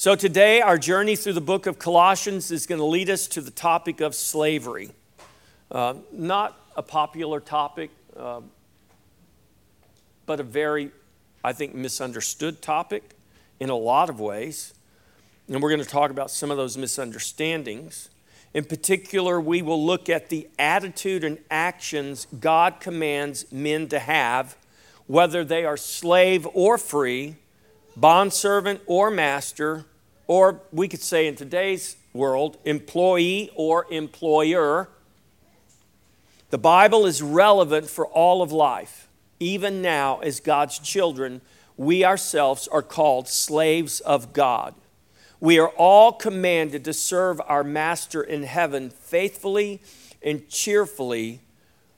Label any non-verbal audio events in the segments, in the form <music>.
So, today, our journey through the book of Colossians is going to lead us to the topic of slavery. Uh, not a popular topic, uh, but a very, I think, misunderstood topic in a lot of ways. And we're going to talk about some of those misunderstandings. In particular, we will look at the attitude and actions God commands men to have, whether they are slave or free, bondservant or master, or we could say in today's world, employee or employer. The Bible is relevant for all of life. Even now, as God's children, we ourselves are called slaves of God. We are all commanded to serve our Master in heaven faithfully and cheerfully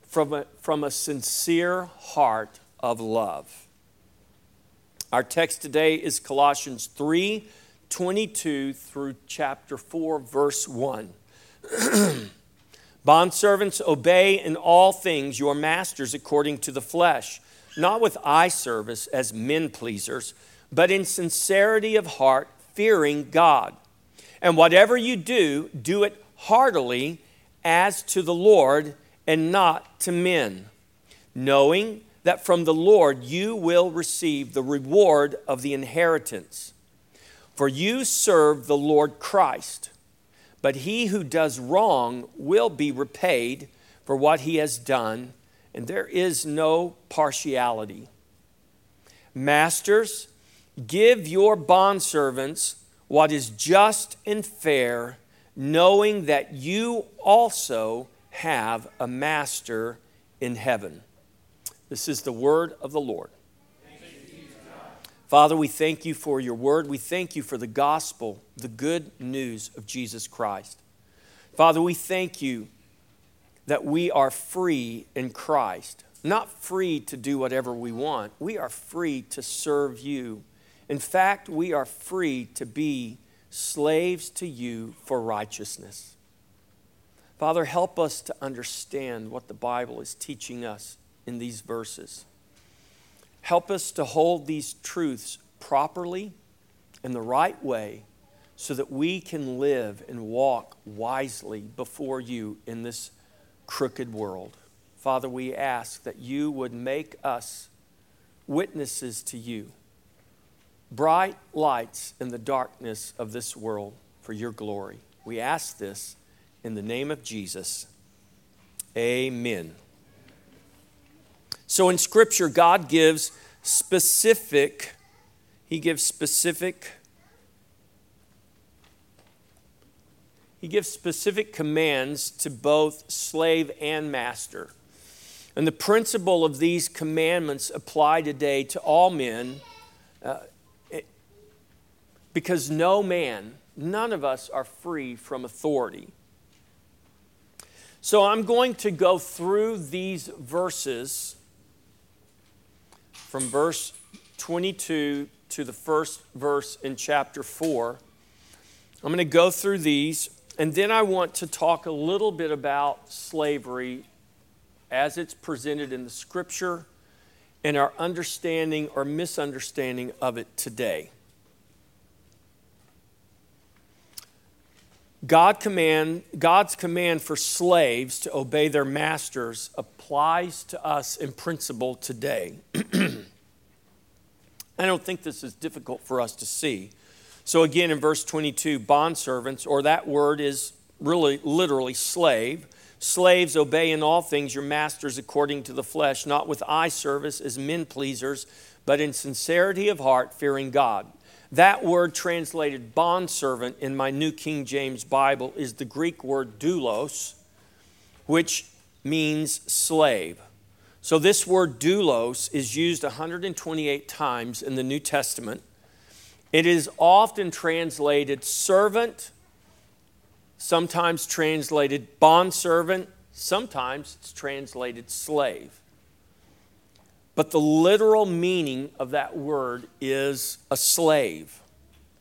from a, from a sincere heart of love. Our text today is Colossians 3 22 through chapter 4, verse 1. <clears throat> Bondservants, obey in all things your masters according to the flesh, not with eye service as men pleasers, but in sincerity of heart, fearing God. And whatever you do, do it heartily as to the Lord and not to men, knowing that from the Lord you will receive the reward of the inheritance. For you serve the Lord Christ, but he who does wrong will be repaid for what he has done, and there is no partiality. Masters, give your bondservants what is just and fair, knowing that you also have a master in heaven. This is the word of the Lord. Father, we thank you for your word. We thank you for the gospel, the good news of Jesus Christ. Father, we thank you that we are free in Christ. Not free to do whatever we want, we are free to serve you. In fact, we are free to be slaves to you for righteousness. Father, help us to understand what the Bible is teaching us in these verses. Help us to hold these truths properly in the right way so that we can live and walk wisely before you in this crooked world. Father, we ask that you would make us witnesses to you, bright lights in the darkness of this world for your glory. We ask this in the name of Jesus. Amen. So in Scripture, God gives specific, He gives specific, He gives specific commands to both slave and master. And the principle of these commandments apply today to all men uh, it, because no man, none of us are free from authority. So I'm going to go through these verses from verse 22 to the first verse in chapter 4. I'm going to go through these, and then I want to talk a little bit about slavery as it's presented in the scripture and our understanding or misunderstanding of it today. God command, God's command for slaves to obey their masters applies to us in principle today. <clears throat> I don't think this is difficult for us to see. So, again, in verse 22, bondservants, or that word is really literally slave. Slaves, obey in all things your masters according to the flesh, not with eye service as men pleasers, but in sincerity of heart, fearing God. That word translated bondservant in my New King James Bible is the Greek word doulos, which means slave. So, this word doulos is used 128 times in the New Testament. It is often translated servant, sometimes translated bondservant, sometimes it's translated slave. But the literal meaning of that word is a slave.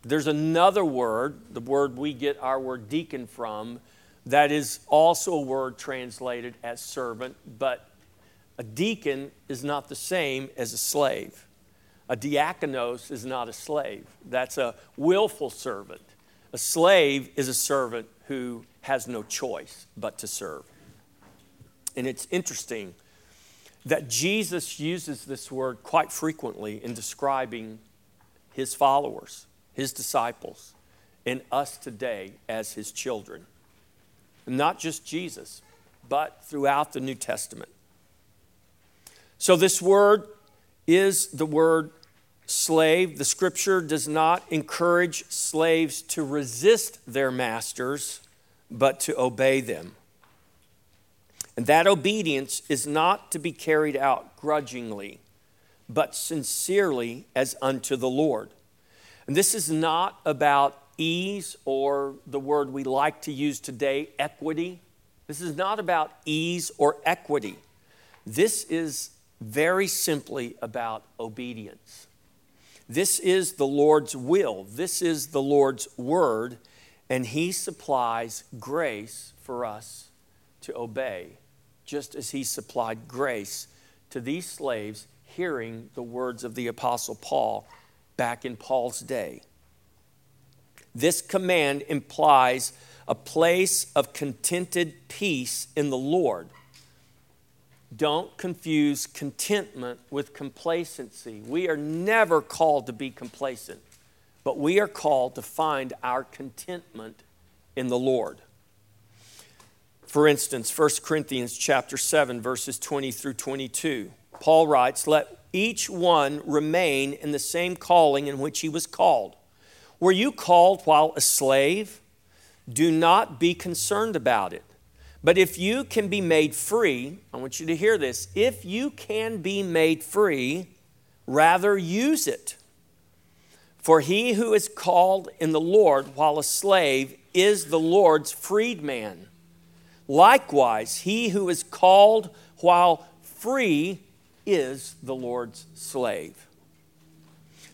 There's another word, the word we get our word deacon from, that is also a word translated as servant, but a deacon is not the same as a slave. A diakonos is not a slave, that's a willful servant. A slave is a servant who has no choice but to serve. And it's interesting that Jesus uses this word quite frequently in describing his followers, his disciples, and us today as his children. not just Jesus, but throughout the New Testament. So, this word is the word slave. The scripture does not encourage slaves to resist their masters, but to obey them. And that obedience is not to be carried out grudgingly, but sincerely as unto the Lord. And this is not about ease or the word we like to use today, equity. This is not about ease or equity. This is very simply about obedience. This is the Lord's will, this is the Lord's word, and He supplies grace for us to obey, just as He supplied grace to these slaves hearing the words of the Apostle Paul back in Paul's day. This command implies a place of contented peace in the Lord don't confuse contentment with complacency. We are never called to be complacent, but we are called to find our contentment in the Lord. For instance, 1 Corinthians chapter 7 verses 20 through 22. Paul writes, "Let each one remain in the same calling in which he was called. Were you called while a slave? Do not be concerned about it." But if you can be made free, I want you to hear this. If you can be made free, rather use it. For he who is called in the Lord while a slave is the Lord's freedman. Likewise, he who is called while free is the Lord's slave.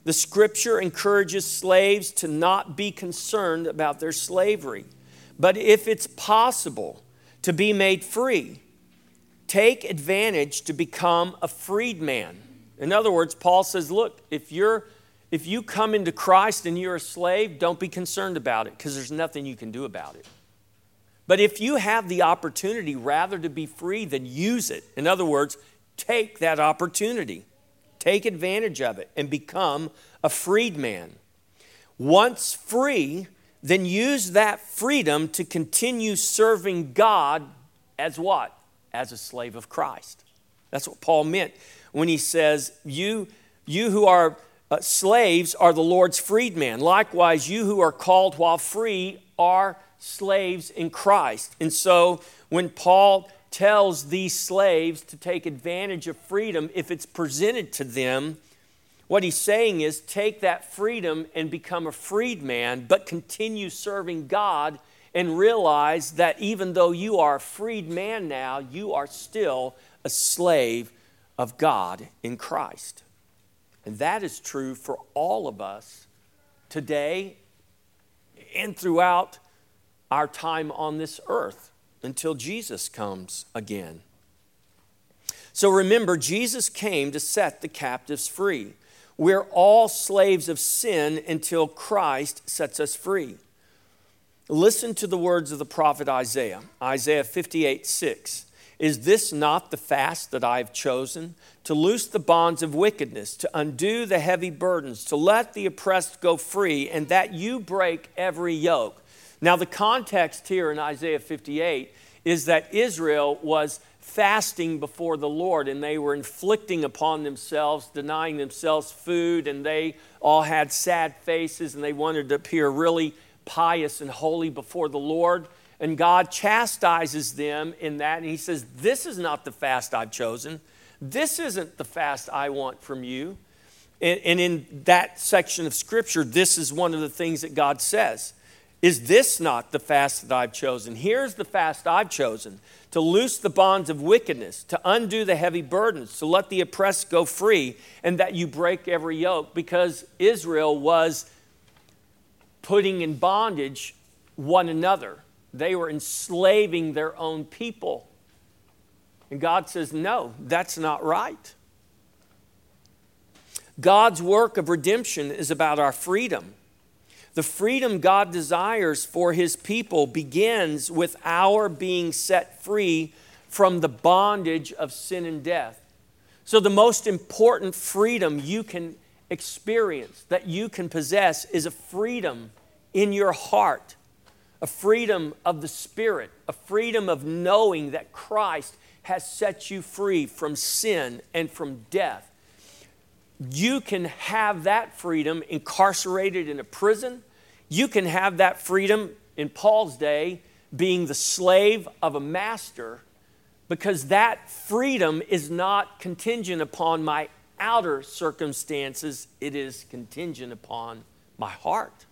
The scripture encourages slaves to not be concerned about their slavery. But if it's possible, to be made free. Take advantage to become a freedman. In other words, Paul says, look, if you're if you come into Christ and you're a slave, don't be concerned about it because there's nothing you can do about it. But if you have the opportunity rather to be free, then use it. In other words, take that opportunity. Take advantage of it and become a freedman. Once free, then use that freedom to continue serving God as what? As a slave of Christ. That's what Paul meant when he says, You, you who are uh, slaves are the Lord's freedman. Likewise, you who are called while free are slaves in Christ. And so when Paul tells these slaves to take advantage of freedom, if it's presented to them, what he's saying is take that freedom and become a freedman, but continue serving God and realize that even though you are a freed man now, you are still a slave of God in Christ. And that is true for all of us today and throughout our time on this earth until Jesus comes again. So remember, Jesus came to set the captives free. We're all slaves of sin until Christ sets us free. Listen to the words of the prophet Isaiah, Isaiah 58 6. Is this not the fast that I have chosen? To loose the bonds of wickedness, to undo the heavy burdens, to let the oppressed go free, and that you break every yoke. Now, the context here in Isaiah 58 is that Israel was fasting before the Lord and they were inflicting upon themselves, denying themselves food, and they all had sad faces and they wanted to appear really pious and holy before the Lord. And God chastises them in that, and He says, This is not the fast I've chosen. This isn't the fast I want from you. And, in that section of Scripture, this is one of the things that God says. Is this not the fast that I've chosen? Here's the fast I've chosen to loose the bonds of wickedness, to undo the heavy burdens, to let the oppressed go free, and that you break every yoke, because Israel was putting in bondage one another. They were enslaving their own people. And God says, No, that's not right. God's work of redemption is about our freedom. The freedom God desires for his people begins with our being set free from the bondage of sin and death. So, the most important freedom you can experience, that you can possess, is a freedom in your heart, a freedom of the Spirit, a freedom of knowing that Christ has set you free from sin and from death. You can have that freedom incarcerated in a prison you can have that freedom in Paul's day, being the slave of a master, because that freedom is not contingent upon my outer circumstances, it is contingent upon my heart.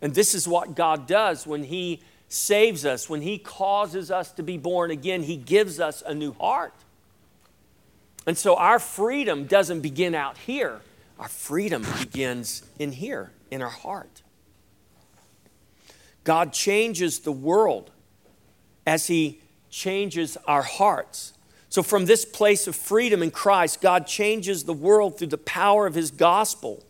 And this is what God does when He saves us, when He causes us to be born again, He gives us a new heart. And so our freedom doesn't begin out here, our freedom begins in here, in our heart. God changes the world as He changes our hearts. So, from this place of freedom in Christ, God changes the world through the power of His gospel.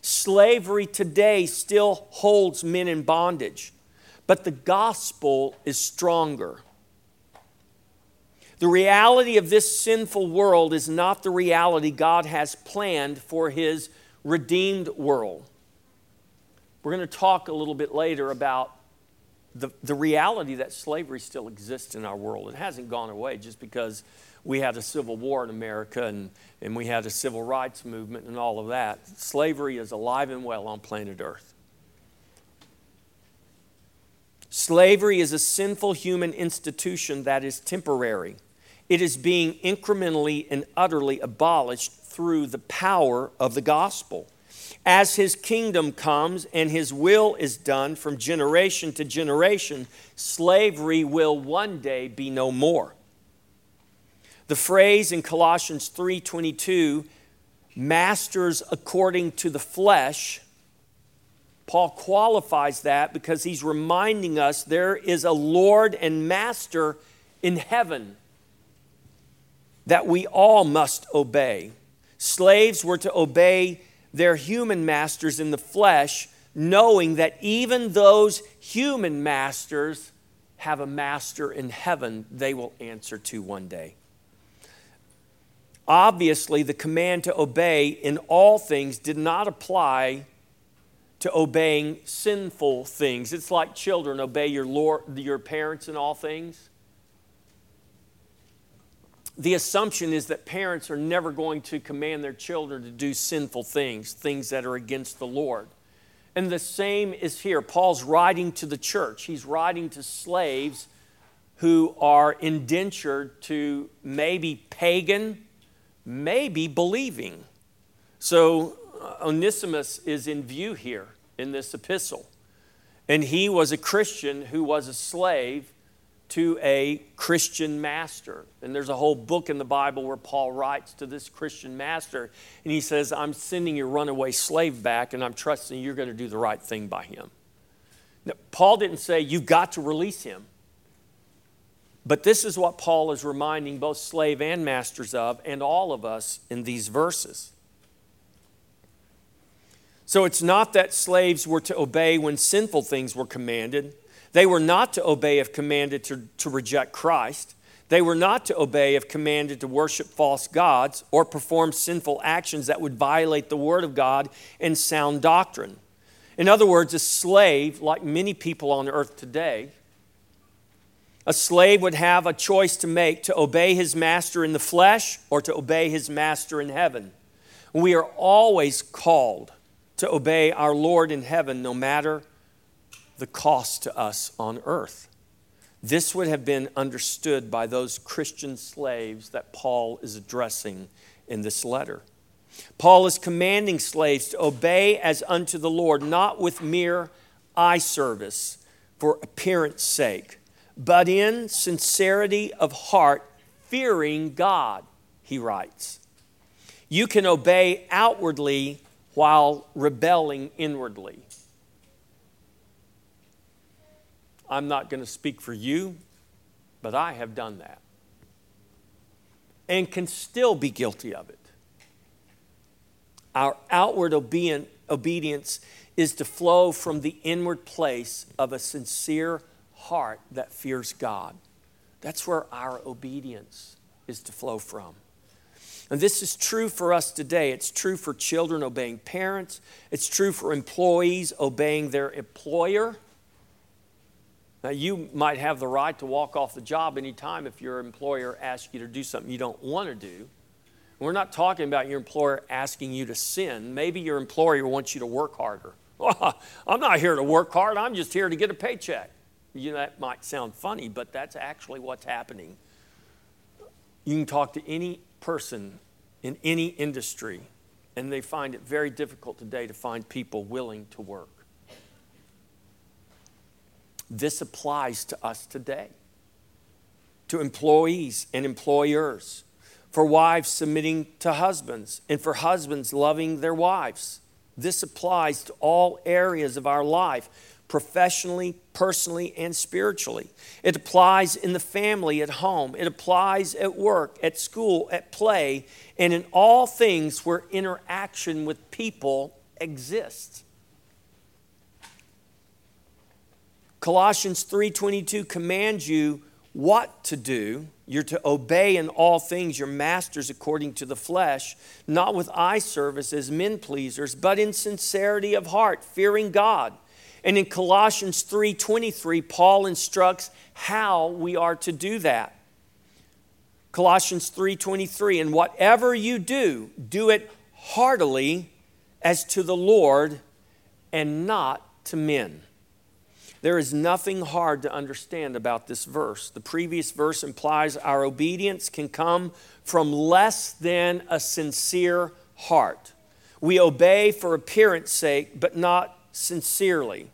Slavery today still holds men in bondage, but the gospel is stronger. The reality of this sinful world is not the reality God has planned for His redeemed world. We're going to talk a little bit later about the, the reality that slavery still exists in our world. It hasn't gone away just because we had a civil war in America and, and we had a civil rights movement and all of that. Slavery is alive and well on planet Earth. Slavery is a sinful human institution that is temporary. It is being incrementally and utterly abolished through the power of the gospel as his kingdom comes and his will is done from generation to generation, slavery will one day be no more. The phrase in Colossians 3:22, masters according to the flesh, Paul qualifies that because he's reminding us there is a Lord and Master in heaven that we all must obey. Slaves were to obey their human masters in the flesh, knowing that even those human masters have a master in heaven they will answer to one day. Obviously, the command to obey in all things did not apply to obeying sinful things. It's like children obey your, Lord, your parents in all things the assumption is that parents are never going to command their children to do sinful things, things that are against the Lord. And the same is here. Paul's writing to the church, he's writing to slaves who are indentured to maybe pagan, maybe believing. So uh, Onesimus is in view here in this epistle. And he was a Christian who was a slave to a Christian master. And there's a whole book in the Bible where Paul writes to this Christian master, and he says, I'm sending your runaway slave back, and I'm trusting you're going to do the right thing by him. Now, Paul didn't say, You've got to release him. But this is what Paul is reminding both slave and masters of, and all of us in these verses. So it's not that slaves were to obey when sinful things were commanded they were not to obey if commanded to, to reject Christ. They were not to obey if commanded to worship false gods or perform sinful actions that would violate the Word of God and sound doctrine. In other words, a slave, like many people on earth today, a slave would have a choice to make to obey his master in the flesh or to obey his master in heaven. We are always called to obey our Lord in heaven no matter the cost to us on earth. This would have been understood by those Christian slaves that Paul is addressing in this letter. Paul is commanding slaves to obey as unto the Lord, not with mere eye service for appearance sake, but in sincerity of heart, fearing God, he writes. You can obey outwardly while rebelling inwardly. I'm not going to speak for you, but I have done that and can still be guilty of it. Our outward obedience is to flow from the inward place of a sincere heart that fears God. That's where our obedience is to flow from. And this is true for us today. It's true for children obeying parents, it's true for employees obeying their employer. Now, you might have the right to walk off the job anytime if your employer asks you to do something you don't want to do. We're not talking about your employer asking you to sin. Maybe your employer wants you to work harder. <laughs> I'm not here to work hard, I'm just here to get a paycheck. You know, that might sound funny, but that's actually what's happening. You can talk to any person in any industry, and they find it very difficult today to find people willing to work. This applies to us today, to employees and employers, for wives submitting to husbands, and for husbands loving their wives. This applies to all areas of our life professionally, personally, and spiritually. It applies in the family, at home. It applies at work, at school, at play, and in all things where interaction with people exists. Colossians 3:22 commands you what to do. You're to obey in all things your masters according to the flesh, not with eye service as men pleasers, but in sincerity of heart, fearing God. And in Colossians 3:23, Paul instructs how we are to do that. Colossians 3:23, and whatever you do, do it heartily as to the Lord and not to men. There is nothing hard to understand about this verse. The previous verse implies our obedience can come from less than a sincere heart. We obey for appearance sake, but not sincerely.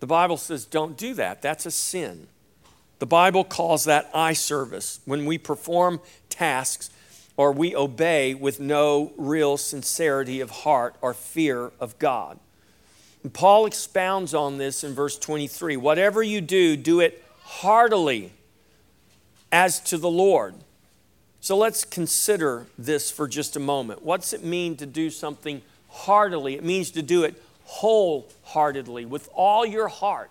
The Bible says don't do that. That's a sin. The Bible calls that eye service when we perform tasks or we obey with no real sincerity of heart or fear of God. And Paul expounds on this in verse 23. Whatever you do, do it heartily as to the Lord. So let's consider this for just a moment. What's it mean to do something heartily? It means to do it wholeheartedly, with all your heart.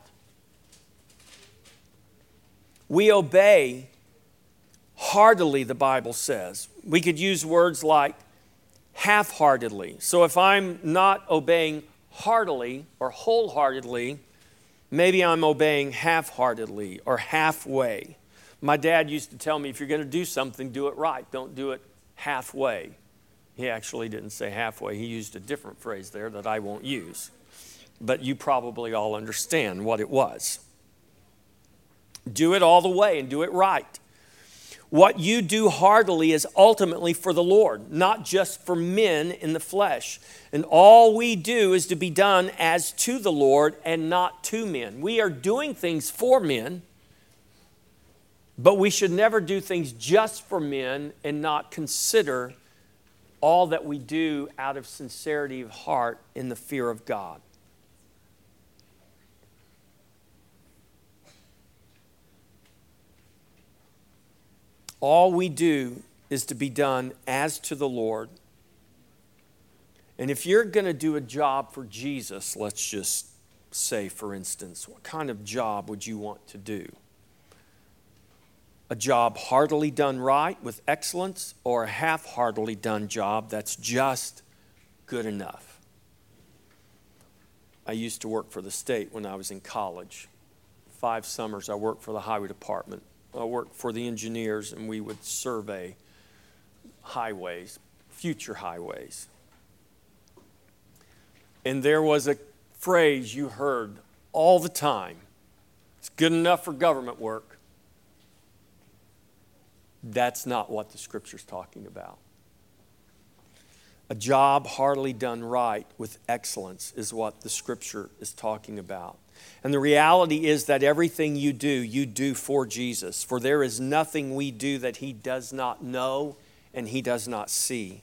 We obey heartily, the Bible says. We could use words like half heartedly. So if I'm not obeying heartily or wholeheartedly, maybe I'm obeying half heartedly or halfway. My dad used to tell me if you're going to do something, do it right, don't do it halfway. He actually didn't say halfway, he used a different phrase there that I won't use. But you probably all understand what it was. Do it all the way and do it right. What you do heartily is ultimately for the Lord, not just for men in the flesh. And all we do is to be done as to the Lord and not to men. We are doing things for men, but we should never do things just for men and not consider all that we do out of sincerity of heart in the fear of God. All we do is to be done as to the Lord. And if you're going to do a job for Jesus, let's just say, for instance, what kind of job would you want to do? a job heartily done right with excellence or a half heartedly done job that's just good enough. I used to work for the state when I was in college. Five summers I worked for the highway department. Uh, I worked for the engineers and we would survey highways, future highways. And there was a phrase you heard all the time it's good enough for government work that's not what the scripture's talking about. A job hardly done right with excellence is what the scripture is talking about. And the reality is that everything you do, you do for Jesus. For there is nothing we do that he does not know and he does not see.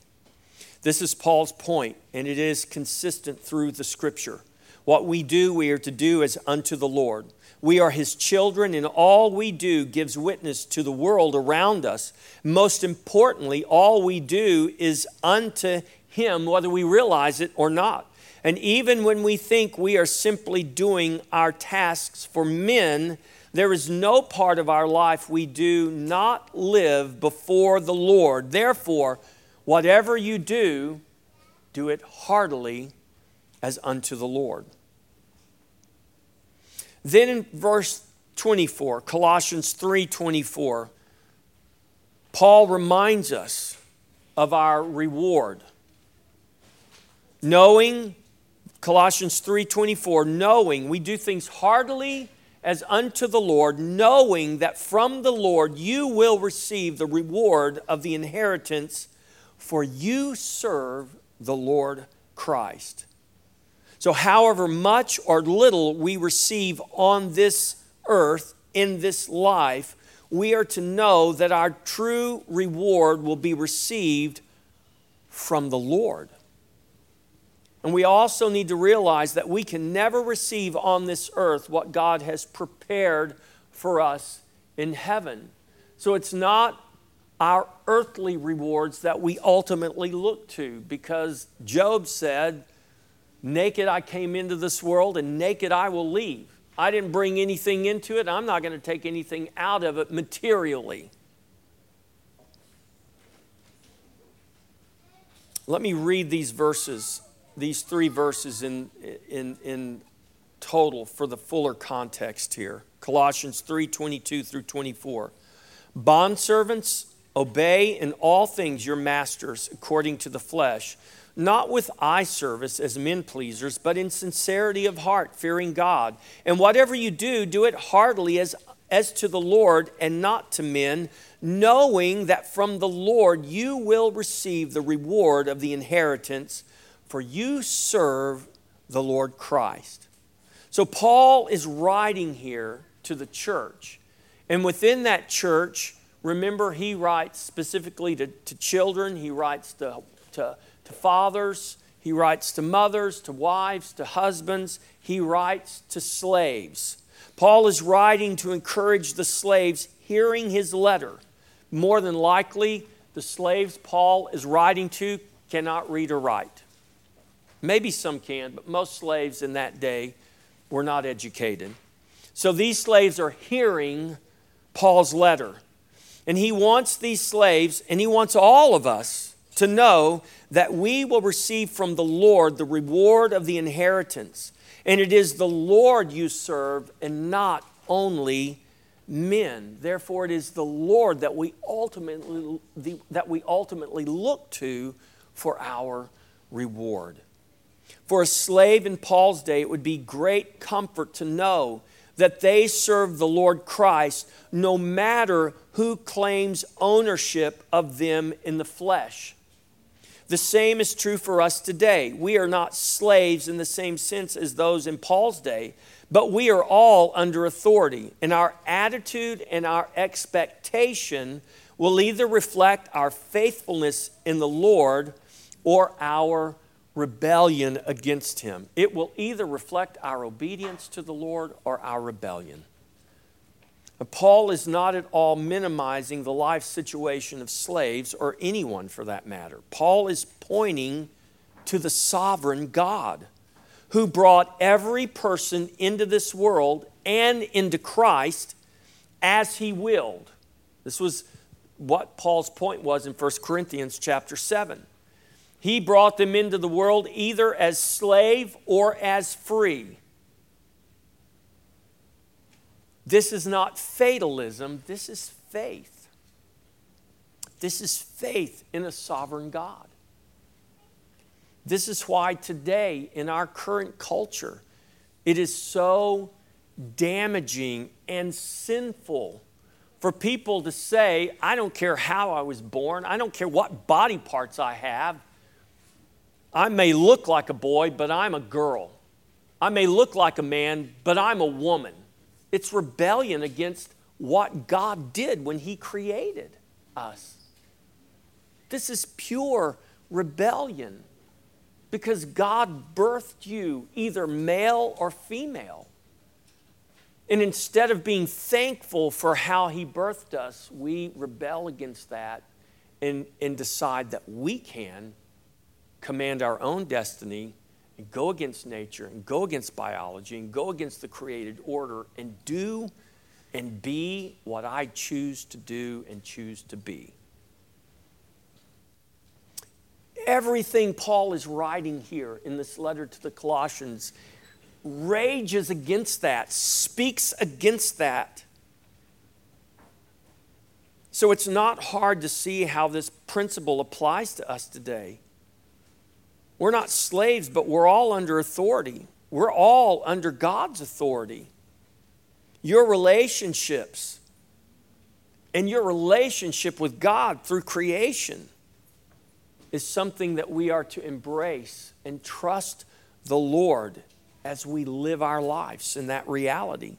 This is Paul's point, and it is consistent through the scripture. What we do, we are to do as unto the Lord. We are his children, and all we do gives witness to the world around us. Most importantly, all we do is unto Him whether we realize it or not. And even when we think we are simply doing our tasks for men, there is no part of our life we do not live before the Lord. Therefore, whatever you do, do it heartily as unto the Lord. Then in verse 24, Colossians 3:24, Paul reminds us of our reward. Knowing Colossians 3:24 knowing we do things heartily as unto the Lord knowing that from the Lord you will receive the reward of the inheritance for you serve the Lord Christ. So however much or little we receive on this earth in this life we are to know that our true reward will be received from the Lord. And we also need to realize that we can never receive on this earth what God has prepared for us in heaven. So it's not our earthly rewards that we ultimately look to because Job said, Naked I came into this world, and naked I will leave. I didn't bring anything into it. I'm not going to take anything out of it materially. Let me read these verses these three verses in, in, in total for the fuller context here. Colossians 3 22 through 24. Bondservants, obey in all things your masters according to the flesh, not with eye service as men pleasers, but in sincerity of heart, fearing God. And whatever you do, do it heartily as, as to the Lord and not to men, knowing that from the Lord you will receive the reward of the inheritance for you serve the Lord Christ. So, Paul is writing here to the church. And within that church, remember, he writes specifically to, to children, he writes to, to, to fathers, he writes to mothers, to wives, to husbands, he writes to slaves. Paul is writing to encourage the slaves hearing his letter. More than likely, the slaves Paul is writing to cannot read or write. Maybe some can, but most slaves in that day were not educated. So these slaves are hearing Paul's letter. And he wants these slaves, and he wants all of us to know that we will receive from the Lord the reward of the inheritance. And it is the Lord you serve and not only men. Therefore, it is the Lord that we ultimately, that we ultimately look to for our reward. For a slave in Paul's day, it would be great comfort to know that they serve the Lord Christ no matter who claims ownership of them in the flesh. The same is true for us today. We are not slaves in the same sense as those in Paul's day, but we are all under authority, and our attitude and our expectation will either reflect our faithfulness in the Lord or our rebellion against him. It will either reflect our obedience to the Lord or our rebellion. Paul is not at all minimizing the life situation of slaves or anyone for that matter. Paul is pointing to the sovereign God who brought every person into this world and into Christ as he willed. This was what Paul's point was in 1 Corinthians chapter 7. He brought them into the world either as slave or as free. This is not fatalism, this is faith. This is faith in a sovereign God. This is why today, in our current culture, it is so damaging and sinful for people to say, I don't care how I was born, I don't care what body parts I have, I may look like a boy, but I'm a girl. I may look like a man, but I'm a woman. It's rebellion against what God did when He created us. This is pure rebellion because God birthed you either male or female. And instead of being thankful for how He birthed us, we rebel against that and, and decide that we can command our own destiny and go against nature and go against biology and go against the created order and do and be what I choose to do and choose to be. Everything Paul is writing here in this letter to the Colossians rages against that, speaks against that. So it's not hard to see how this principle applies to us today. We're not slaves, but we're all under authority. We're all under God's authority. Your relationships and your relationship with God through creation is something that we are to embrace and trust the Lord as we live our lives in that reality.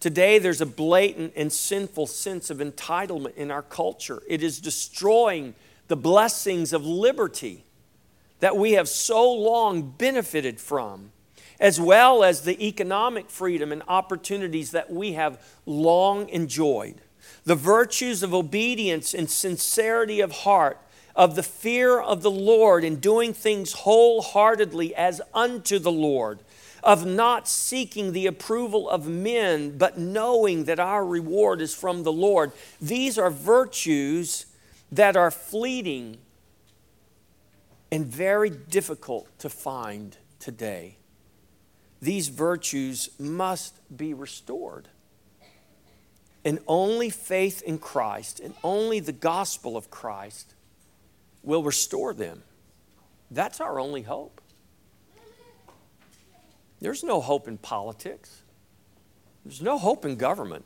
Today, there's a blatant and sinful sense of entitlement in our culture. It is destroying the blessings of liberty that we have so long benefited from, as well as the economic freedom and opportunities that we have long enjoyed. The virtues of obedience and sincerity of heart of the fear of the Lord and doing things wholeheartedly as unto the Lord, of not seeking the approval of men, but knowing that our reward is from the Lord. These are virtues that are fleeting and very difficult to find today. These virtues must be restored. And only faith in Christ and only the gospel of Christ will restore them. That's our only hope. There's no hope in politics, there's no hope in government.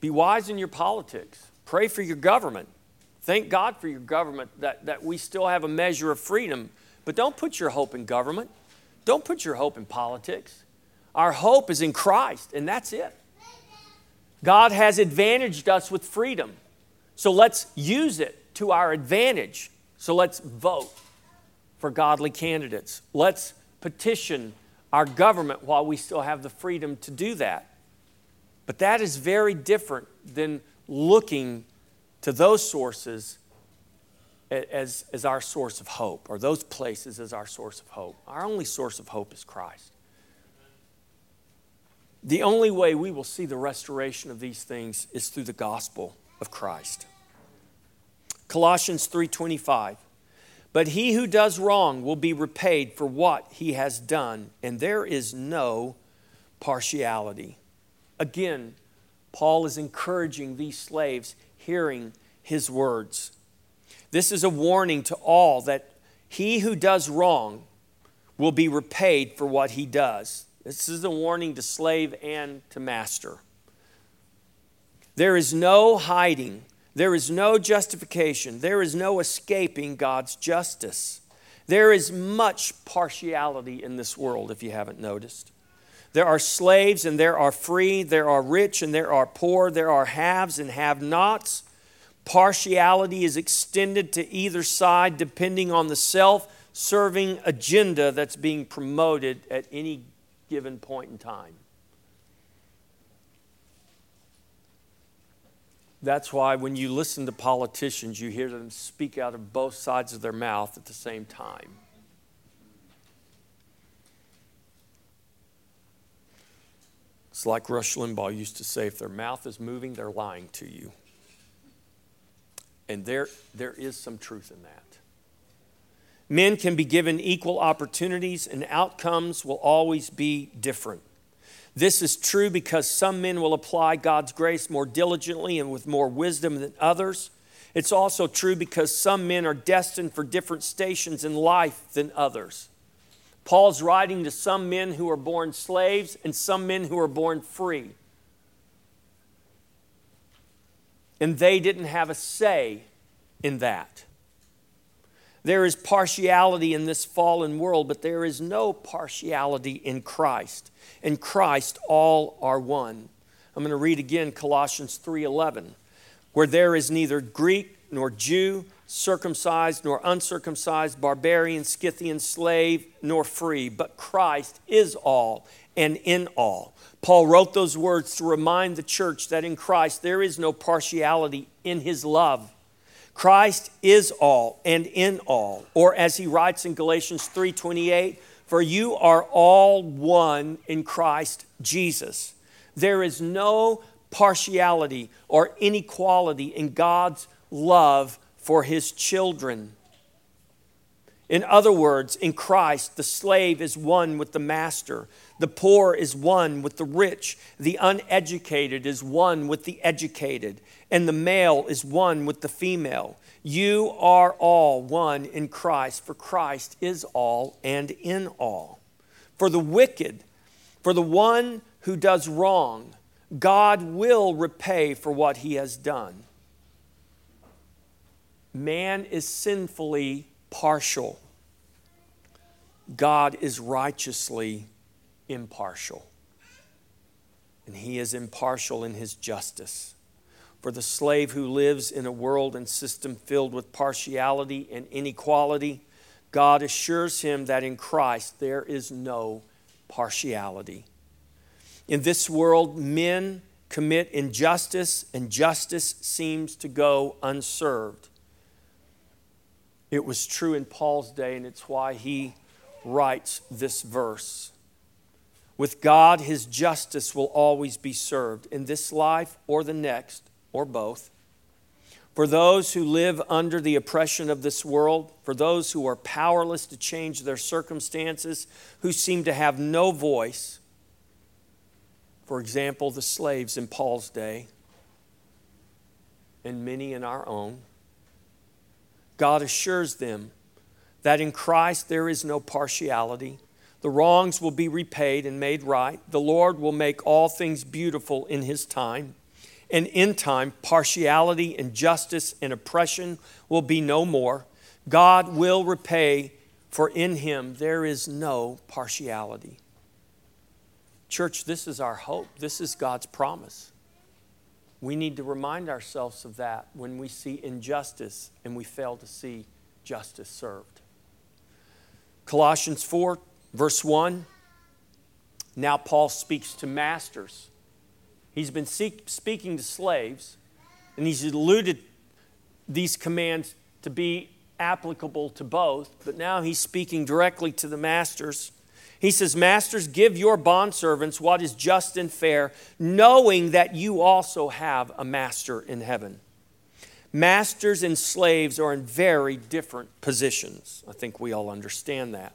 Be wise in your politics, pray for your government. Thank God for your government that, that we still have a measure of freedom, but don't put your hope in government. Don't put your hope in politics. Our hope is in Christ, and that's it. God has advantaged us with freedom. So let's use it to our advantage. So let's vote for godly candidates. Let's petition our government while we still have the freedom to do that. But that is very different than looking to those sources as, as our source of hope, or those places as our source of hope. Our only source of hope is Christ. The only way we will see the restoration of these things is through the gospel of Christ. Colossians 3:25 But he who does wrong will be repaid for what he has done and there is no partiality. Again, Paul is encouraging these slaves hearing his words. This is a warning to all that he who does wrong will be repaid for what he does. This is a warning to slave and to master. There is no hiding there is no justification. There is no escaping God's justice. There is much partiality in this world, if you haven't noticed. There are slaves and there are free. There are rich and there are poor. There are haves and have nots. Partiality is extended to either side depending on the self serving agenda that's being promoted at any given point in time. That's why when you listen to politicians, you hear them speak out of both sides of their mouth at the same time. It's like Rush Limbaugh used to say if their mouth is moving, they're lying to you. And there, there is some truth in that. Men can be given equal opportunities, and outcomes will always be different. This is true because some men will apply God's grace more diligently and with more wisdom than others. It's also true because some men are destined for different stations in life than others. Paul's writing to some men who are born slaves and some men who are born free. And they didn't have a say in that. There is partiality in this fallen world, but there is no partiality in Christ. In Christ all are one. I'm going to read again Colossians 3:11, where there is neither Greek nor Jew, circumcised nor uncircumcised, barbarian, Scythian, slave, nor free, but Christ is all and in all. Paul wrote those words to remind the church that in Christ there is no partiality in his love. Christ is all and in all. Or as he writes in Galatians 3:28, for you are all one in Christ Jesus. There is no partiality or inequality in God's love for his children. In other words, in Christ, the slave is one with the master, the poor is one with the rich, the uneducated is one with the educated, and the male is one with the female. You are all one in Christ, for Christ is all and in all. For the wicked, for the one who does wrong, God will repay for what he has done. Man is sinfully partial, God is righteously impartial. And he is impartial in his justice. For the slave who lives in a world and system filled with partiality and inequality, God assures him that in Christ there is no partiality. In this world, men commit injustice, and justice seems to go unserved. It was true in Paul's day, and it's why he writes this verse. With God, his justice will always be served in this life or the next, or both. For those who live under the oppression of this world, for those who are powerless to change their circumstances, who seem to have no voice, for example, the slaves in Paul's day, and many in our own, God assures them that in Christ there is no partiality. The wrongs will be repaid and made right. The Lord will make all things beautiful in His time. And in time, partiality, and injustice, and oppression will be no more. God will repay, for in Him there is no partiality. Church, this is our hope. This is God's promise. We need to remind ourselves of that when we see injustice and we fail to see justice served. Colossians 4, verse 1. Now Paul speaks to masters. He's been speaking to slaves, and he's alluded these commands to be applicable to both, but now he's speaking directly to the masters. He says, Masters, give your bondservants what is just and fair, knowing that you also have a master in heaven. Masters and slaves are in very different positions. I think we all understand that.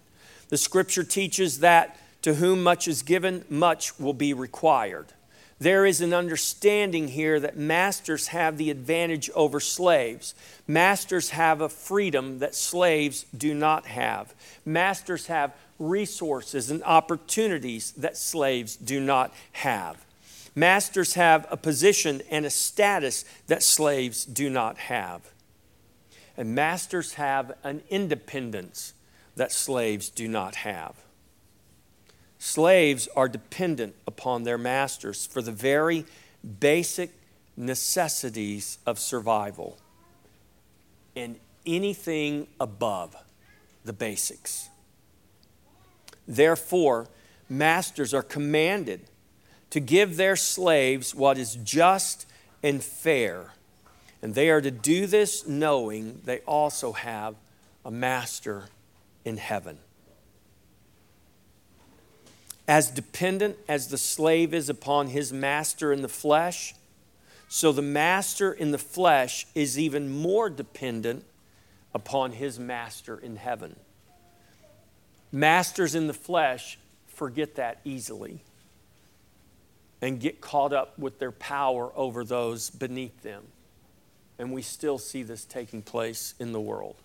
The scripture teaches that to whom much is given, much will be required. There is an understanding here that masters have the advantage over slaves. Masters have a freedom that slaves do not have. Masters have resources and opportunities that slaves do not have. Masters have a position and a status that slaves do not have. And masters have an independence that slaves do not have. Slaves are dependent upon their masters for the very basic necessities of survival and anything above the basics. Therefore, masters are commanded to give their slaves what is just and fair. And they are to do this knowing they also have a master in heaven. As dependent as the slave is upon his master in the flesh, so the master in the flesh is even more dependent upon his master in heaven. Masters in the flesh forget that easily and get caught up with their power over those beneath them. And we still see this taking place in the world.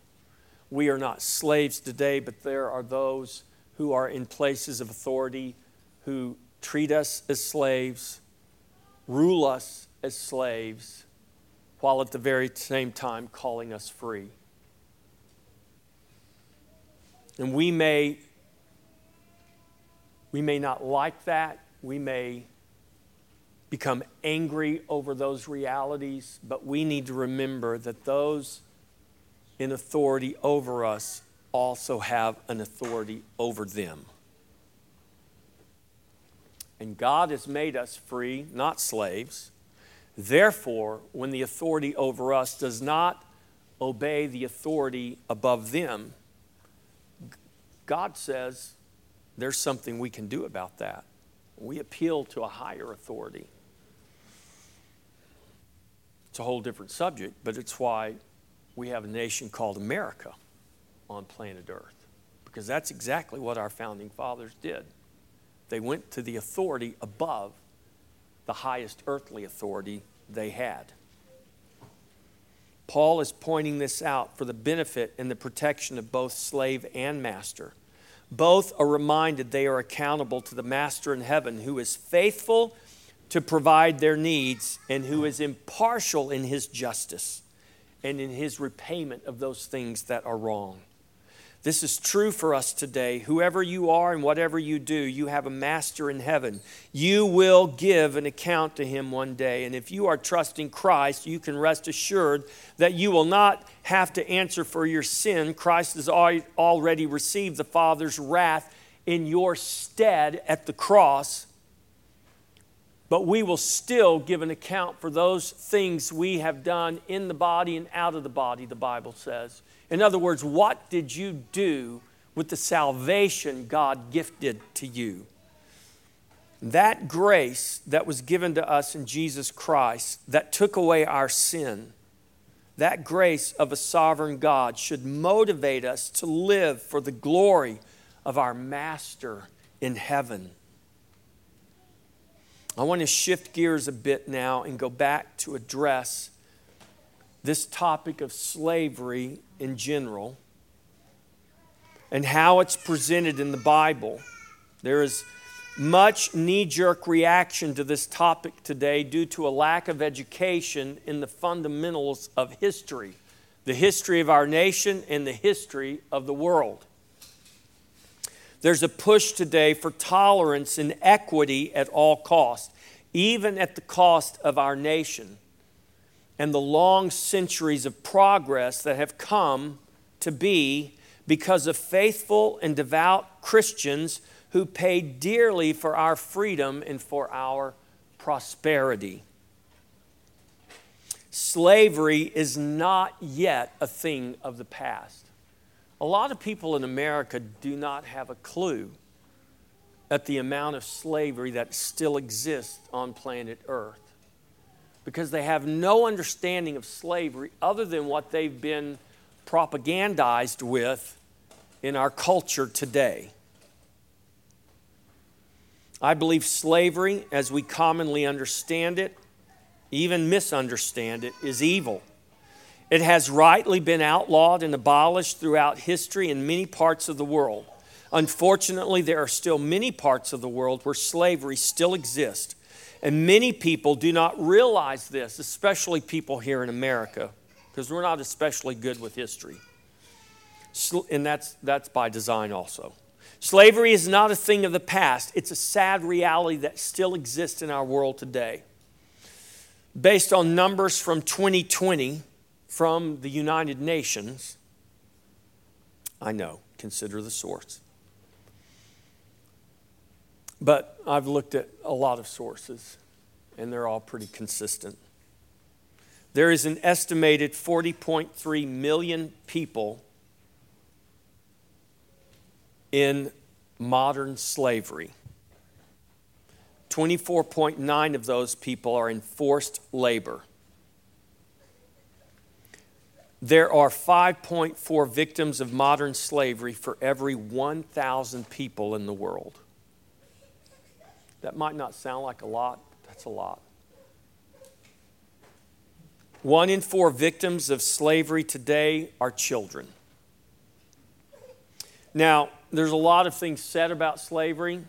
We are not slaves today, but there are those who are in places of authority who treat us as slaves, rule us as slaves, while at the very same time calling us free. And we may, we may not like that. We may become angry over those realities, but we need to remember that those in authority over us also have an authority over them. And God has made us free, not slaves. Therefore, when the authority over us does not obey the authority above them, God says there's something we can do about that. We appeal to a higher authority. It's a whole different subject, but it's why we have a nation called America on planet Earth, because that's exactly what our founding fathers did. They went to the authority above the highest earthly authority they had. Paul is pointing this out for the benefit and the protection of both slave and master. Both are reminded they are accountable to the master in heaven who is faithful to provide their needs and who is impartial in his justice and in his repayment of those things that are wrong. This is true for us today. Whoever you are and whatever you do, you have a master in heaven. You will give an account to him one day. And if you are trusting Christ, you can rest assured that you will not have to answer for your sin. Christ has already received the Father's wrath in your stead at the cross. But we will still give an account for those things we have done in the body and out of the body, the Bible says. In other words, what did you do with the salvation God gifted to you? That grace that was given to us in Jesus Christ that took away our sin, that grace of a sovereign God should motivate us to live for the glory of our Master in heaven. I want to shift gears a bit now and go back to address this topic of slavery in general and how it's presented in the Bible. There is much knee jerk reaction to this topic today due to a lack of education in the fundamentals of history, the history of our nation and the history of the world. There's a push today for tolerance and equity at all costs, even at the cost of our nation and the long centuries of progress that have come to be because of faithful and devout Christians who paid dearly for our freedom and for our prosperity. Slavery is not yet a thing of the past. A lot of people in America do not have a clue at the amount of slavery that still exists on planet Earth because they have no understanding of slavery other than what they've been propagandized with in our culture today. I believe slavery, as we commonly understand it, even misunderstand it, is evil. It has rightly been outlawed and abolished throughout history in many parts of the world. Unfortunately, there are still many parts of the world where slavery still exists and many people do not realize this, especially people here in America, because we're not especially good with history. And that's, that's by design also. Slavery is not a thing of the past, it's a sad reality that still exists in our world today. Based on numbers from 2020 from the United Nations, I know, consider the source. But I've looked at a lot of sources, and they're all pretty consistent. There is an estimated 40.3 million people in modern slavery. 24.9 of those people are in forced labor. There are 5.4 victims of modern slavery for every 1,000 people in the world. That might not sound like a lot, that's a lot. One in four victims of slavery today are children. Now, there's a lot of things said about slavery,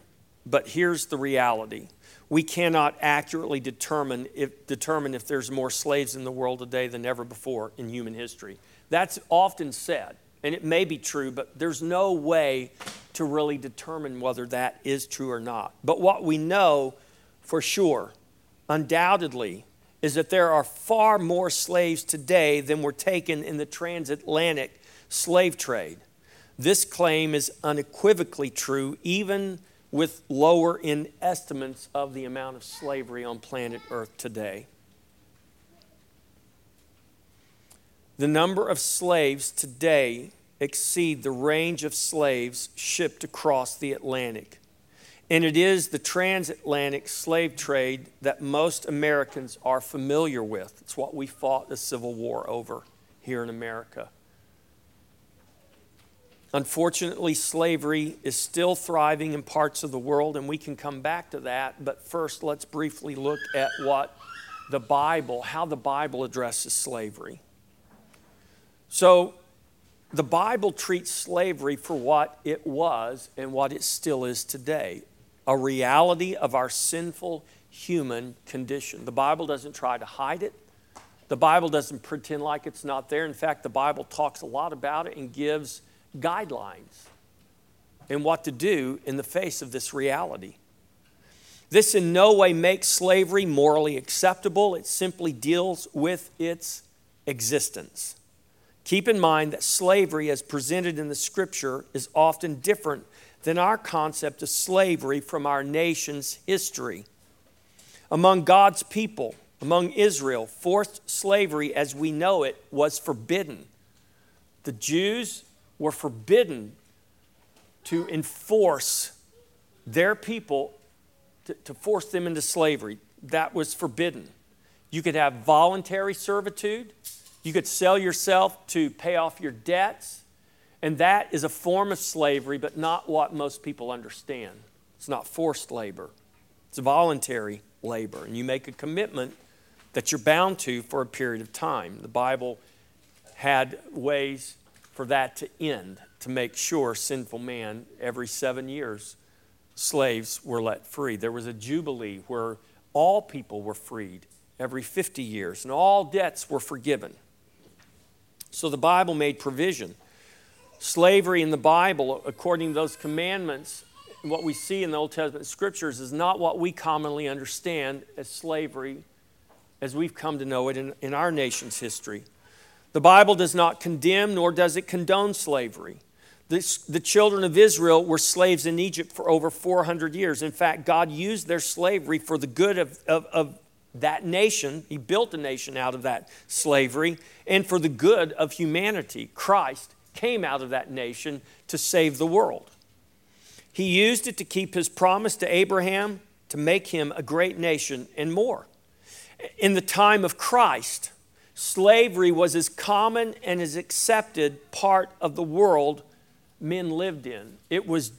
but here's the reality. We cannot accurately determine if, determine if there's more slaves in the world today than ever before in human history. That's often said, and it may be true, but there's no way to really determine whether that is true or not. But what we know for sure, undoubtedly, is that there are far more slaves today than were taken in the transatlantic slave trade. This claim is unequivocally true, even with lower in estimates of the amount of slavery on planet Earth today. The number of slaves today exceed the range of slaves shipped across the Atlantic. And it is the transatlantic slave trade that most Americans are familiar with. It's what we fought the Civil War over here in America. Unfortunately, slavery is still thriving in parts of the world, and we can come back to that. But first, let's briefly look at what the Bible, how the Bible addresses slavery. So, the Bible treats slavery for what it was and what it still is today a reality of our sinful human condition. The Bible doesn't try to hide it, the Bible doesn't pretend like it's not there. In fact, the Bible talks a lot about it and gives guidelines and what to do in the face of this reality. This in no way makes slavery morally acceptable, it simply deals with its existence. Keep in mind that slavery, as presented in the scripture, is often different than our concept of slavery from our nation's history. Among God's people, among Israel, forced slavery as we know it was forbidden. The Jews were forbidden to enforce their people, to, to, force them into slavery. That was forbidden. You could have voluntary servitude, you could sell yourself to pay off your debts, and that is a form of slavery, but not what most people understand. It's not forced labor, it's voluntary labor. And you make a commitment that you're bound to for a period of time. The Bible had ways for that to end, to make sure sinful man, every seven years, slaves were let free. There was a jubilee where all people were freed every 50 years, and all debts were forgiven. So the Bible made provision. Slavery in the Bible, according to those commandments, what we see in the Old Testament scriptures is not what we commonly understand as slavery as we've come to know it in, in our nation's history. The Bible does not condemn nor does it condone slavery. This, the children of Israel were slaves in Egypt for over 400 years. In fact, God used their slavery for the good of, of, of that nation. He built a nation out of that slavery and for the good of humanity. Christ came out of that nation to save the world. He used it to keep his promise to Abraham to make him a great nation and more. In the time of Christ, slavery was as common and as accepted part of the world men lived in. It was,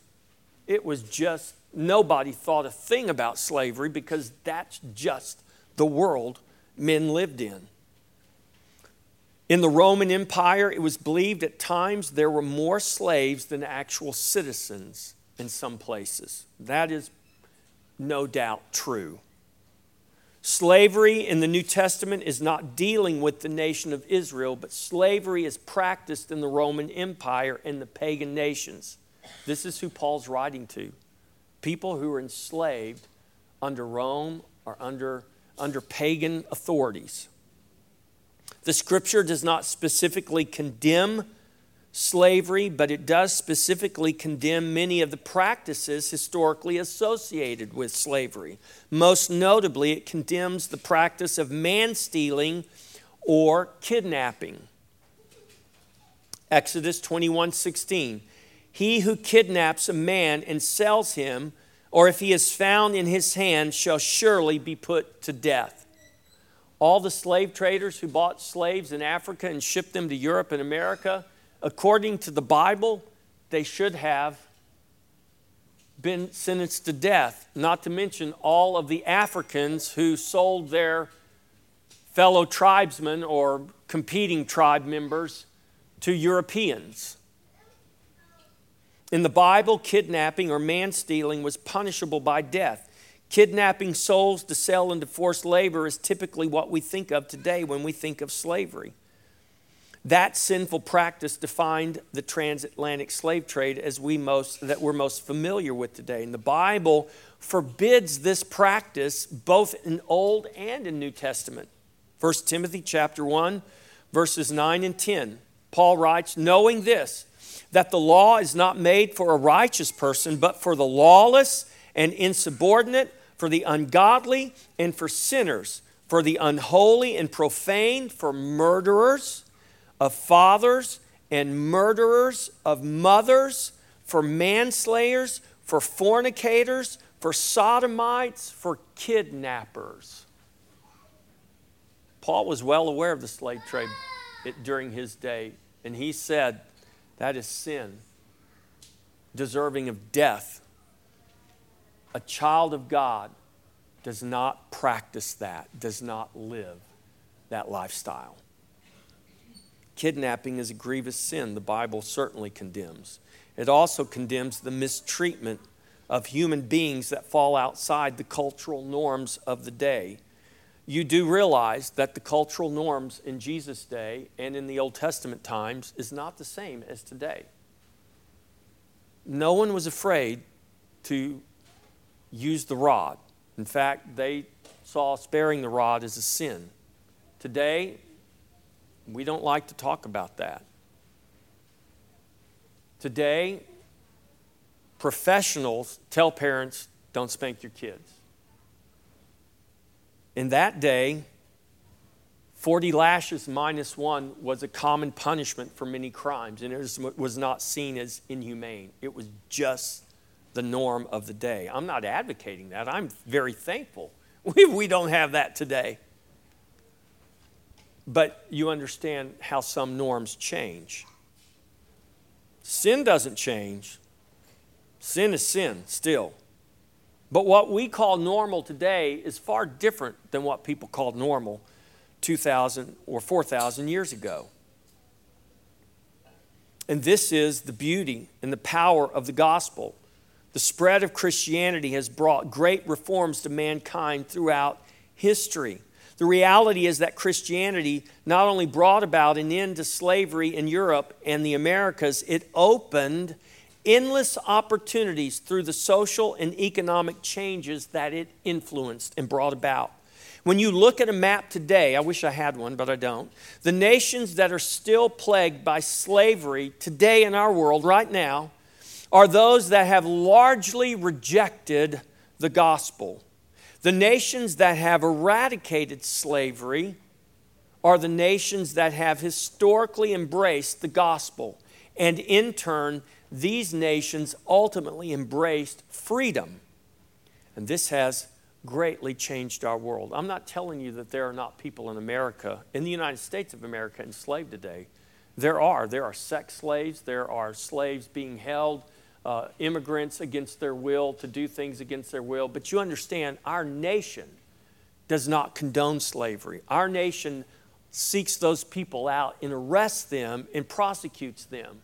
it was just, nobody thought a thing about slavery because that's just the world men lived in. In the Roman Empire, it was believed at times there were more slaves than actual citizens in some places. That is no doubt true. Slavery in the New Testament is not dealing with the nation of Israel, but slavery is practiced in the Roman Empire and the pagan nations. This is who Paul's writing to people who are enslaved under Rome or under, under pagan authorities. The scripture does not specifically condemn slavery, but it does specifically condemn many of the practices historically associated with slavery. Most notably, it condemns the practice of man stealing or kidnapping. Exodus 21 16. He who kidnaps a man and sells him, or if he is found in his hand, shall surely be put to death. All the slave traders who bought slaves in Africa and shipped them to Europe and America according to the Bible, they should have been sentenced to death, not to mention all of the Africans who sold their fellow tribesmen or competing tribe members to Europeans. In the Bible, kidnapping or man stealing was punishable by death. Kidnapping souls to sell into forced labor is typically what we think of today when we think of slavery. That sinful practice defined the transatlantic slave trade as we most that we're most familiar with today. And the Bible forbids this practice both in Old and in New Testament. 1 Timothy chapter 1 verses 9 and 10. Paul writes, "Knowing this, that the law is not made for a righteous person, but for the lawless and insubordinate, for the ungodly and for sinners, for the unholy and profane, for murderers, of fathers and murderers of mothers, for manslayers, for fornicators, for sodomites, for kidnappers. Paul was well aware of the slave trade during his day, and he said that is sin, deserving of death. A child of God does not practice that, does not live that lifestyle. Kidnapping is a grievous sin, the Bible certainly condemns. It also condemns the mistreatment of human beings that fall outside the cultural norms of the day. You do realize that the cultural norms in Jesus' day and in the Old Testament times is not the same as today. No one was afraid to use the rod. In fact, they saw sparing the rod as a sin. Today, we don't like to talk about that. Today, professionals tell parents, don't spank your kids. In that day, 40 lashes minus one was a common punishment for many crimes, and it was not seen as inhumane. It was just the norm of the day. I'm not advocating that. I'm very thankful. <laughs> We, we don't have that today. But you understand how some norms change. Sin doesn't change, sin is sin still. But what we call normal today is far different than what people called normal 2,000 or 4,000 years ago. And this is the beauty and the power of the gospel. The spread of Christianity has brought great reforms to mankind throughout history. The reality is that Christianity not only brought about an end to slavery in Europe and the Americas, it opened endless opportunities through the social and economic changes that it influenced and brought about. When you look at a map today, I wish I had one, but I don't. The nations that are still plagued by slavery today in our world, right now, are those that have largely rejected the gospel. The nations that have eradicated slavery are the nations that have historically embraced the gospel. And in turn, these nations ultimately embraced freedom. And this has greatly changed our world. I'm not telling you that there are not people in America, in the United States of America, enslaved today. There are. There are sex slaves, there are slaves being held uh, immigrants against their will, to do things against their will. But you understand, our nation does not condone slavery. Our nation seeks those people out and arrests them and prosecutes them.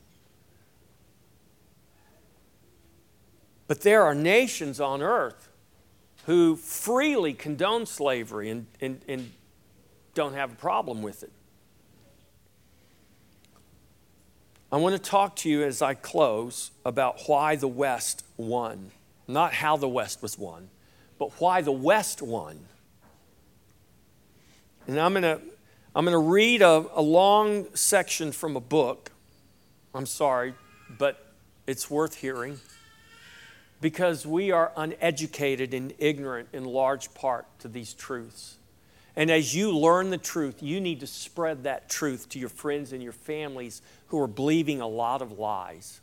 But there are nations on earth who freely condone slavery and, and, and don't have a problem with it. I want to talk to you as I close about why the West won. Not how the West was won, but why the West won. And I'm going to, I'm going to read a, a long section from a book. I'm sorry, but it's worth hearing because we are uneducated and ignorant in large part to these truths. And as you learn the truth, you need to spread that truth to your friends and your families who are believing a lot of lies.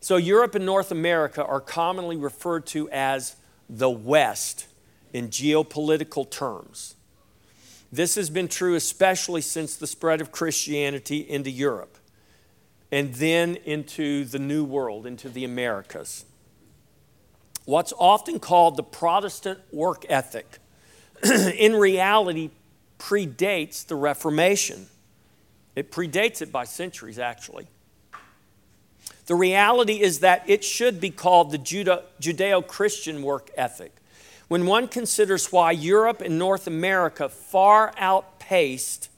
So, Europe and North America are commonly referred to as the West in geopolitical terms. This has been true especially since the spread of Christianity into Europe and then into the New World, into the Americas. What's often called the Protestant work ethic <clears throat> in reality predates the Reformation. It predates it by centuries, actually. The reality is that it should be called the Judeo Christian work ethic. When one considers why Europe and North America far outpaced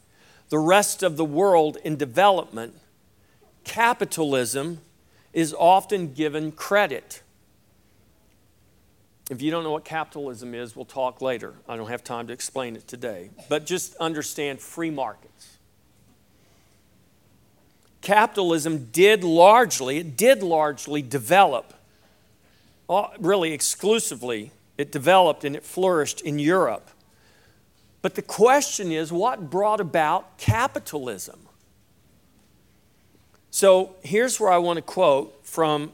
the rest of the world in development, capitalism is often given credit. If you don't know what capitalism is, we'll talk later. I don't have time to explain it today. But just understand free markets. Capitalism did largely, it did largely develop, uh, really exclusively, it developed and it flourished in Europe. But the question is what brought about capitalism? So here's where I want to quote from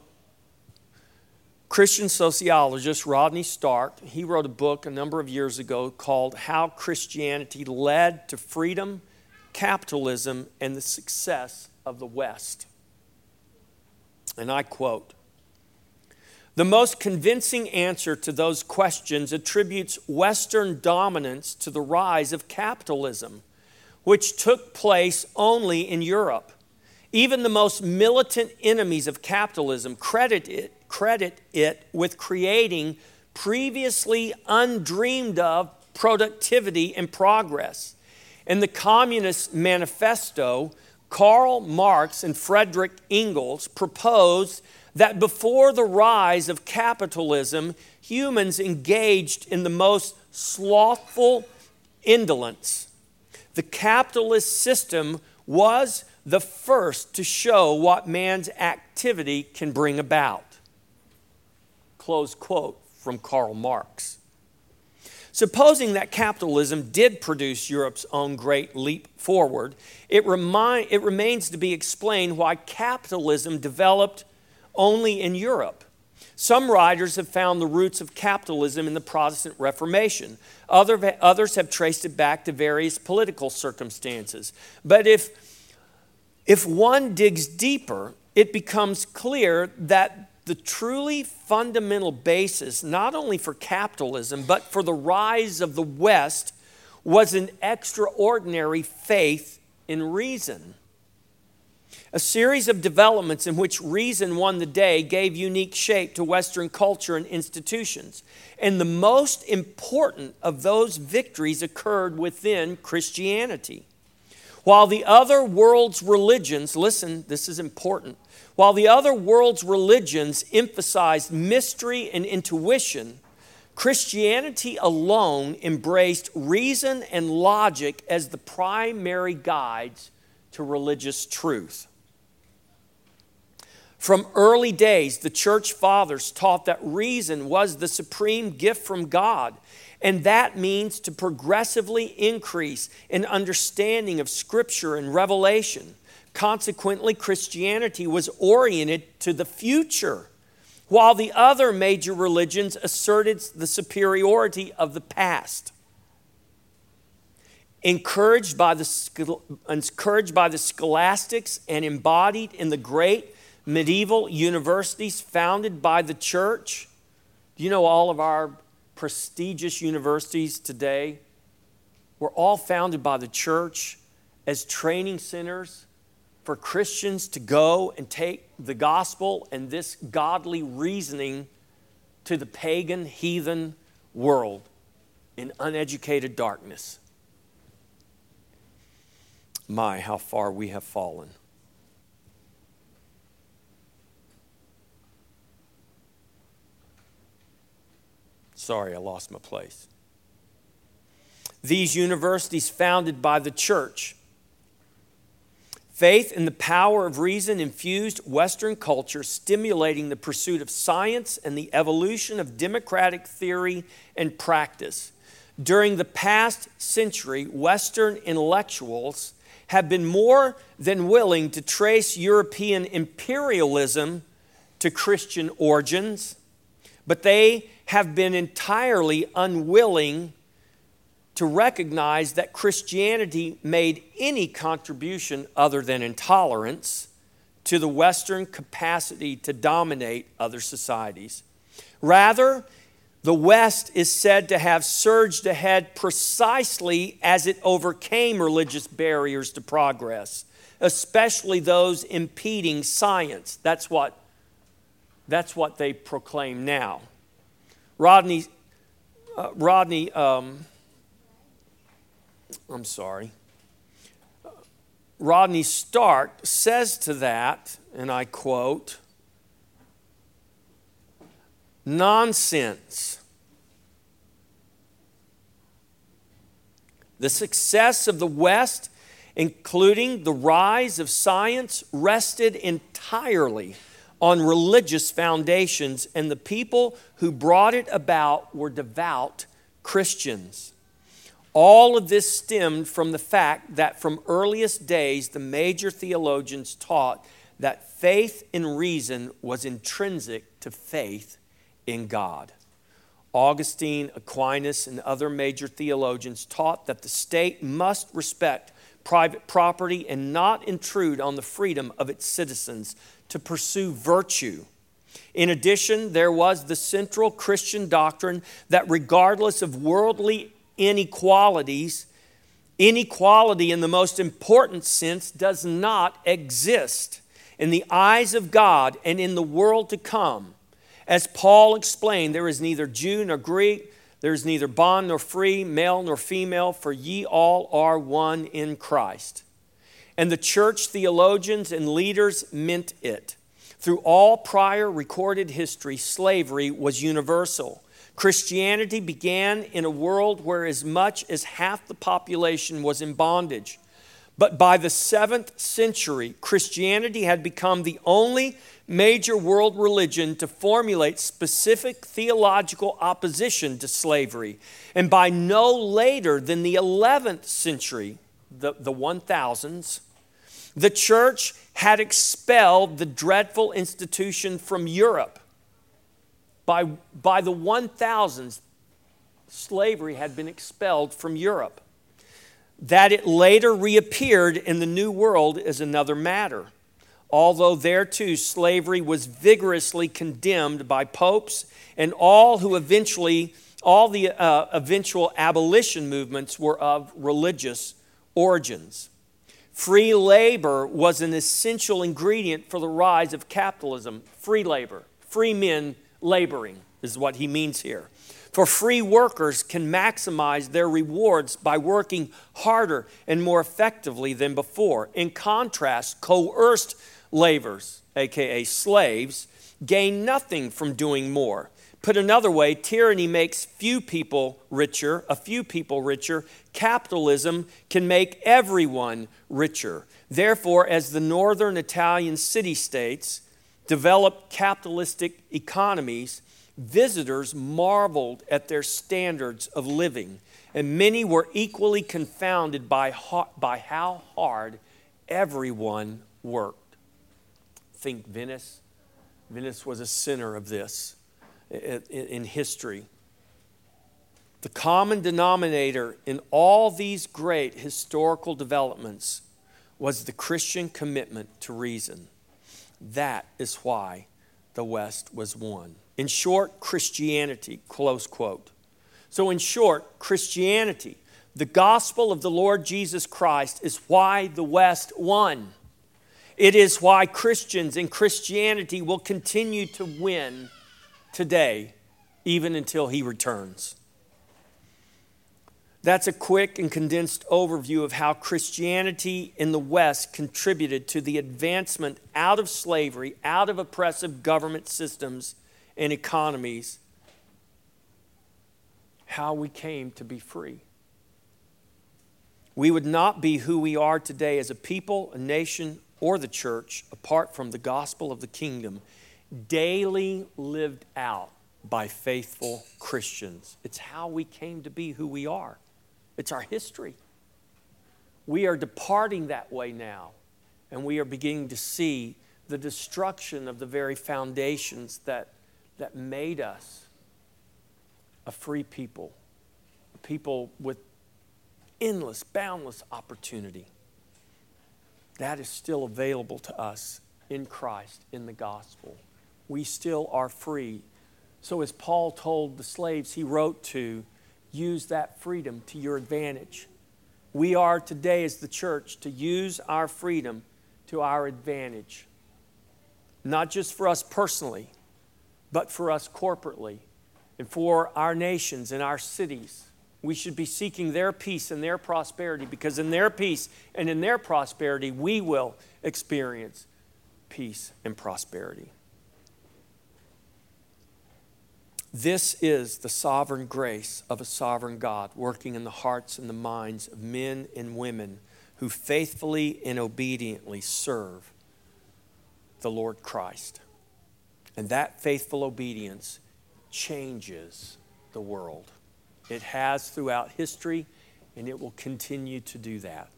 Christian sociologist Rodney Stark. He wrote a book a number of years ago called How Christianity Led to Freedom, Capitalism, and the Success of the West. And I quote The most convincing answer to those questions attributes Western dominance to the rise of capitalism, which took place only in Europe. Even the most militant enemies of capitalism credit it credit it with creating previously undreamed of productivity and progress. In the Communist Manifesto, Karl Marx and Frederick Engels proposed that before the rise of capitalism, humans engaged in the most slothful indolence. The capitalist system was the first to show what man's activity can bring about. Close quote from Karl Marx. Supposing that capitalism did produce Europe's own great leap forward, it, remind, it remains to be explained why capitalism developed only in Europe. Some writers have found the roots of capitalism in the Protestant Reformation. Other, others have traced it back to various political circumstances. But if, if one digs deeper, it becomes clear that the truly fundamental basis, not only for capitalism, but for the rise of the West, was an extraordinary faith in reason. A series of developments in which reason won the day gave unique shape to Western culture and institutions. And the most important of those victories occurred within Christianity. While the other world's religions, listen, this is important, while the other world's religions emphasized mystery and intuition, Christianity alone embraced reason and logic as the primary guides to religious truth. From early days, the church fathers taught that reason was the supreme gift from God, and that means to progressively increase in understanding of Scripture and revelation. Consequently, Christianity was oriented to the future, while the other major religions asserted the superiority of the past. Encouraged by the, encouraged by the scholastics and embodied in the great medieval universities founded by the church, you know all of our prestigious universities today were all founded by the church as training centers for Christians to go and take the gospel and this godly reasoning to the pagan, heathen world in uneducated darkness. My, how far we have fallen. Sorry, I lost my place. These universities, founded by the church, Faith in the power of reason infused Western culture, stimulating the pursuit of science and the evolution of democratic theory and practice. During the past century, Western intellectuals have been more than willing to trace European imperialism to Christian origins, but they have been entirely unwilling to recognize that Christianity made any contribution other than intolerance to the Western capacity to dominate other societies. Rather, the West is said to have surged ahead precisely as it overcame religious barriers to progress, especially those impeding science. That's what, that's what they proclaim now. Rodney, uh, Rodney um, I'm sorry. Rodney Stark says to that, and I quote, nonsense. The success of the West, including the rise of science, rested entirely on religious foundations, and the people who brought it about were devout Christians. All of this stemmed from the fact that from earliest days, the major theologians taught that faith in reason was intrinsic to faith in God. Augustine, Aquinas, and other major theologians taught that the state must respect private property and not intrude on the freedom of its citizens to pursue virtue. In addition, there was the central Christian doctrine that regardless of worldly inequalities, inequality in the most important sense does not exist in the eyes of God and in the world to come. As Paul explained, there is neither Jew nor Greek, there is neither bond nor free, male nor female, for ye all are one in Christ. And the church theologians and leaders meant it. Through all prior recorded history, slavery was universal. Christianity began in a world where as much as half the population was in bondage. But by the seventh century, Christianity had become the only major world religion to formulate specific theological opposition to slavery. And by no later than the 11th century, the, the 1000s, the church had expelled the dreadful institution from Europe. By, by the 1000s, slavery had been expelled from Europe. That it later reappeared in the New World is another matter. Although there too slavery was vigorously condemned by popes and all who eventually, all the uh, eventual abolition movements were of religious origins. Free labor was an essential ingredient for the rise of capitalism. Free labor, free men laboring is what he means here. For free workers can maximize their rewards by working harder and more effectively than before. In contrast, coerced laborers, aka slaves, gain nothing from doing more. Put another way, tyranny makes few people richer, a few people richer. Capitalism can make everyone richer. Therefore, as the northern Italian city states developed capitalistic economies, Visitors marveled at their standards of living, and many were equally confounded by, by how hard everyone worked. Think Venice. Venice was a center of this in history. The common denominator in all these great historical developments was the Christian commitment to reason. That is why the West was won. In short, Christianity, close quote. So, in short, Christianity, the gospel of the Lord Jesus Christ, is why the West won. It is why Christians and Christianity will continue to win today, even until He returns. That's a quick and condensed overview of how Christianity in the West contributed to the advancement out of slavery, out of oppressive government systems and economies how we came to be free. We would not be who we are today as a people, a nation, or the church apart from the gospel of the kingdom, daily lived out by faithful Christians. It's how we came to be who we are, it's our history. We are departing that way now, and we are beginning to see the destruction of the very foundations that that made us a free people, a people with endless, boundless opportunity. That is still available to us in Christ, in the gospel. We still are free. So, as Paul told the slaves he wrote to, use that freedom to your advantage. We are today, as the church, to use our freedom to our advantage. Not just for us personally, but for us corporately and for our nations and our cities. We should be seeking their peace and their prosperity because in their peace and in their prosperity, we will experience peace and prosperity. This is the sovereign grace of a sovereign God working in the hearts and the minds of men and women who faithfully and obediently serve the Lord Christ. And that faithful obedience changes the world. It has throughout history, and it will continue to do that.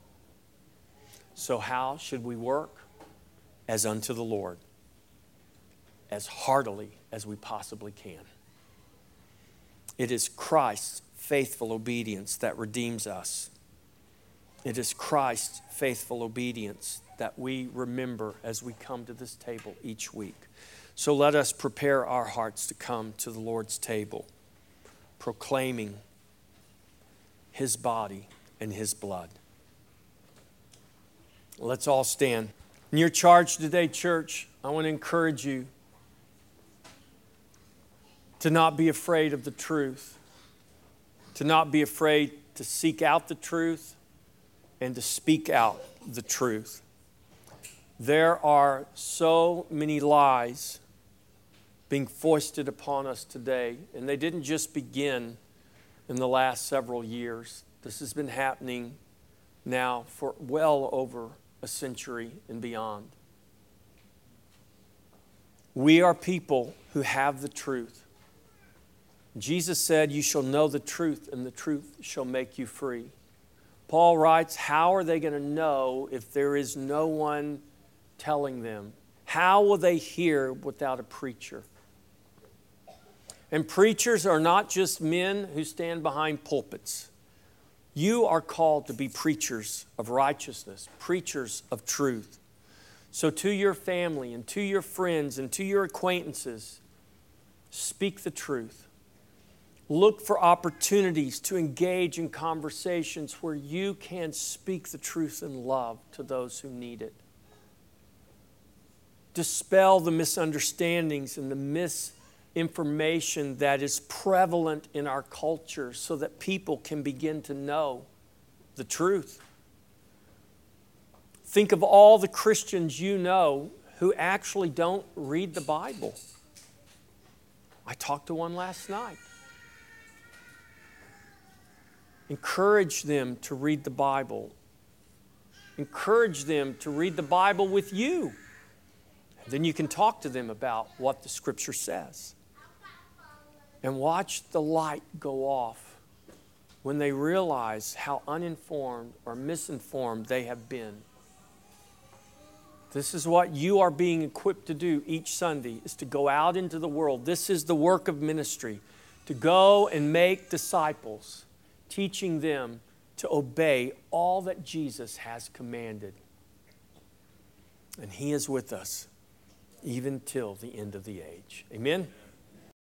So, how should we work? As unto the Lord, as heartily as we possibly can. It is Christ's faithful obedience that redeems us. It is Christ's faithful obedience that we remember as we come to this table each week. So let us prepare our hearts to come to the Lord's table, proclaiming His body and His blood. Let's all stand. In your charge today, church, I want to encourage you to not be afraid of the truth, to not be afraid to seek out the truth and to speak out the truth. There are so many lies being foisted upon us today, and they didn't just begin in the last several years. This has been happening now for well over a century and beyond. We are people who have the truth. Jesus said, You shall know the truth, and the truth shall make you free. Paul writes, How are they going to know if there is no one telling them? How will they hear without a preacher? And preachers are not just men who stand behind pulpits. You are called to be preachers of righteousness, preachers of truth. So, to your family and to your friends and to your acquaintances, speak the truth. Look for opportunities to engage in conversations where you can speak the truth in love to those who need it. Dispel the misunderstandings and the misinformation that is prevalent in our culture so that people can begin to know the truth. Think of all the Christians you know who actually don't read the Bible. I talked to one last night. Encourage them to read the Bible. Encourage them to read the Bible with you. Then you can talk to them about what the Scripture says. And watch the light go off when they realize how uninformed or misinformed they have been. This is what you are being equipped to do each Sunday is to go out into the world. This is the work of ministry to go and make disciples teaching them to obey all that Jesus has commanded. And He is with us even till the end of the age. Amen.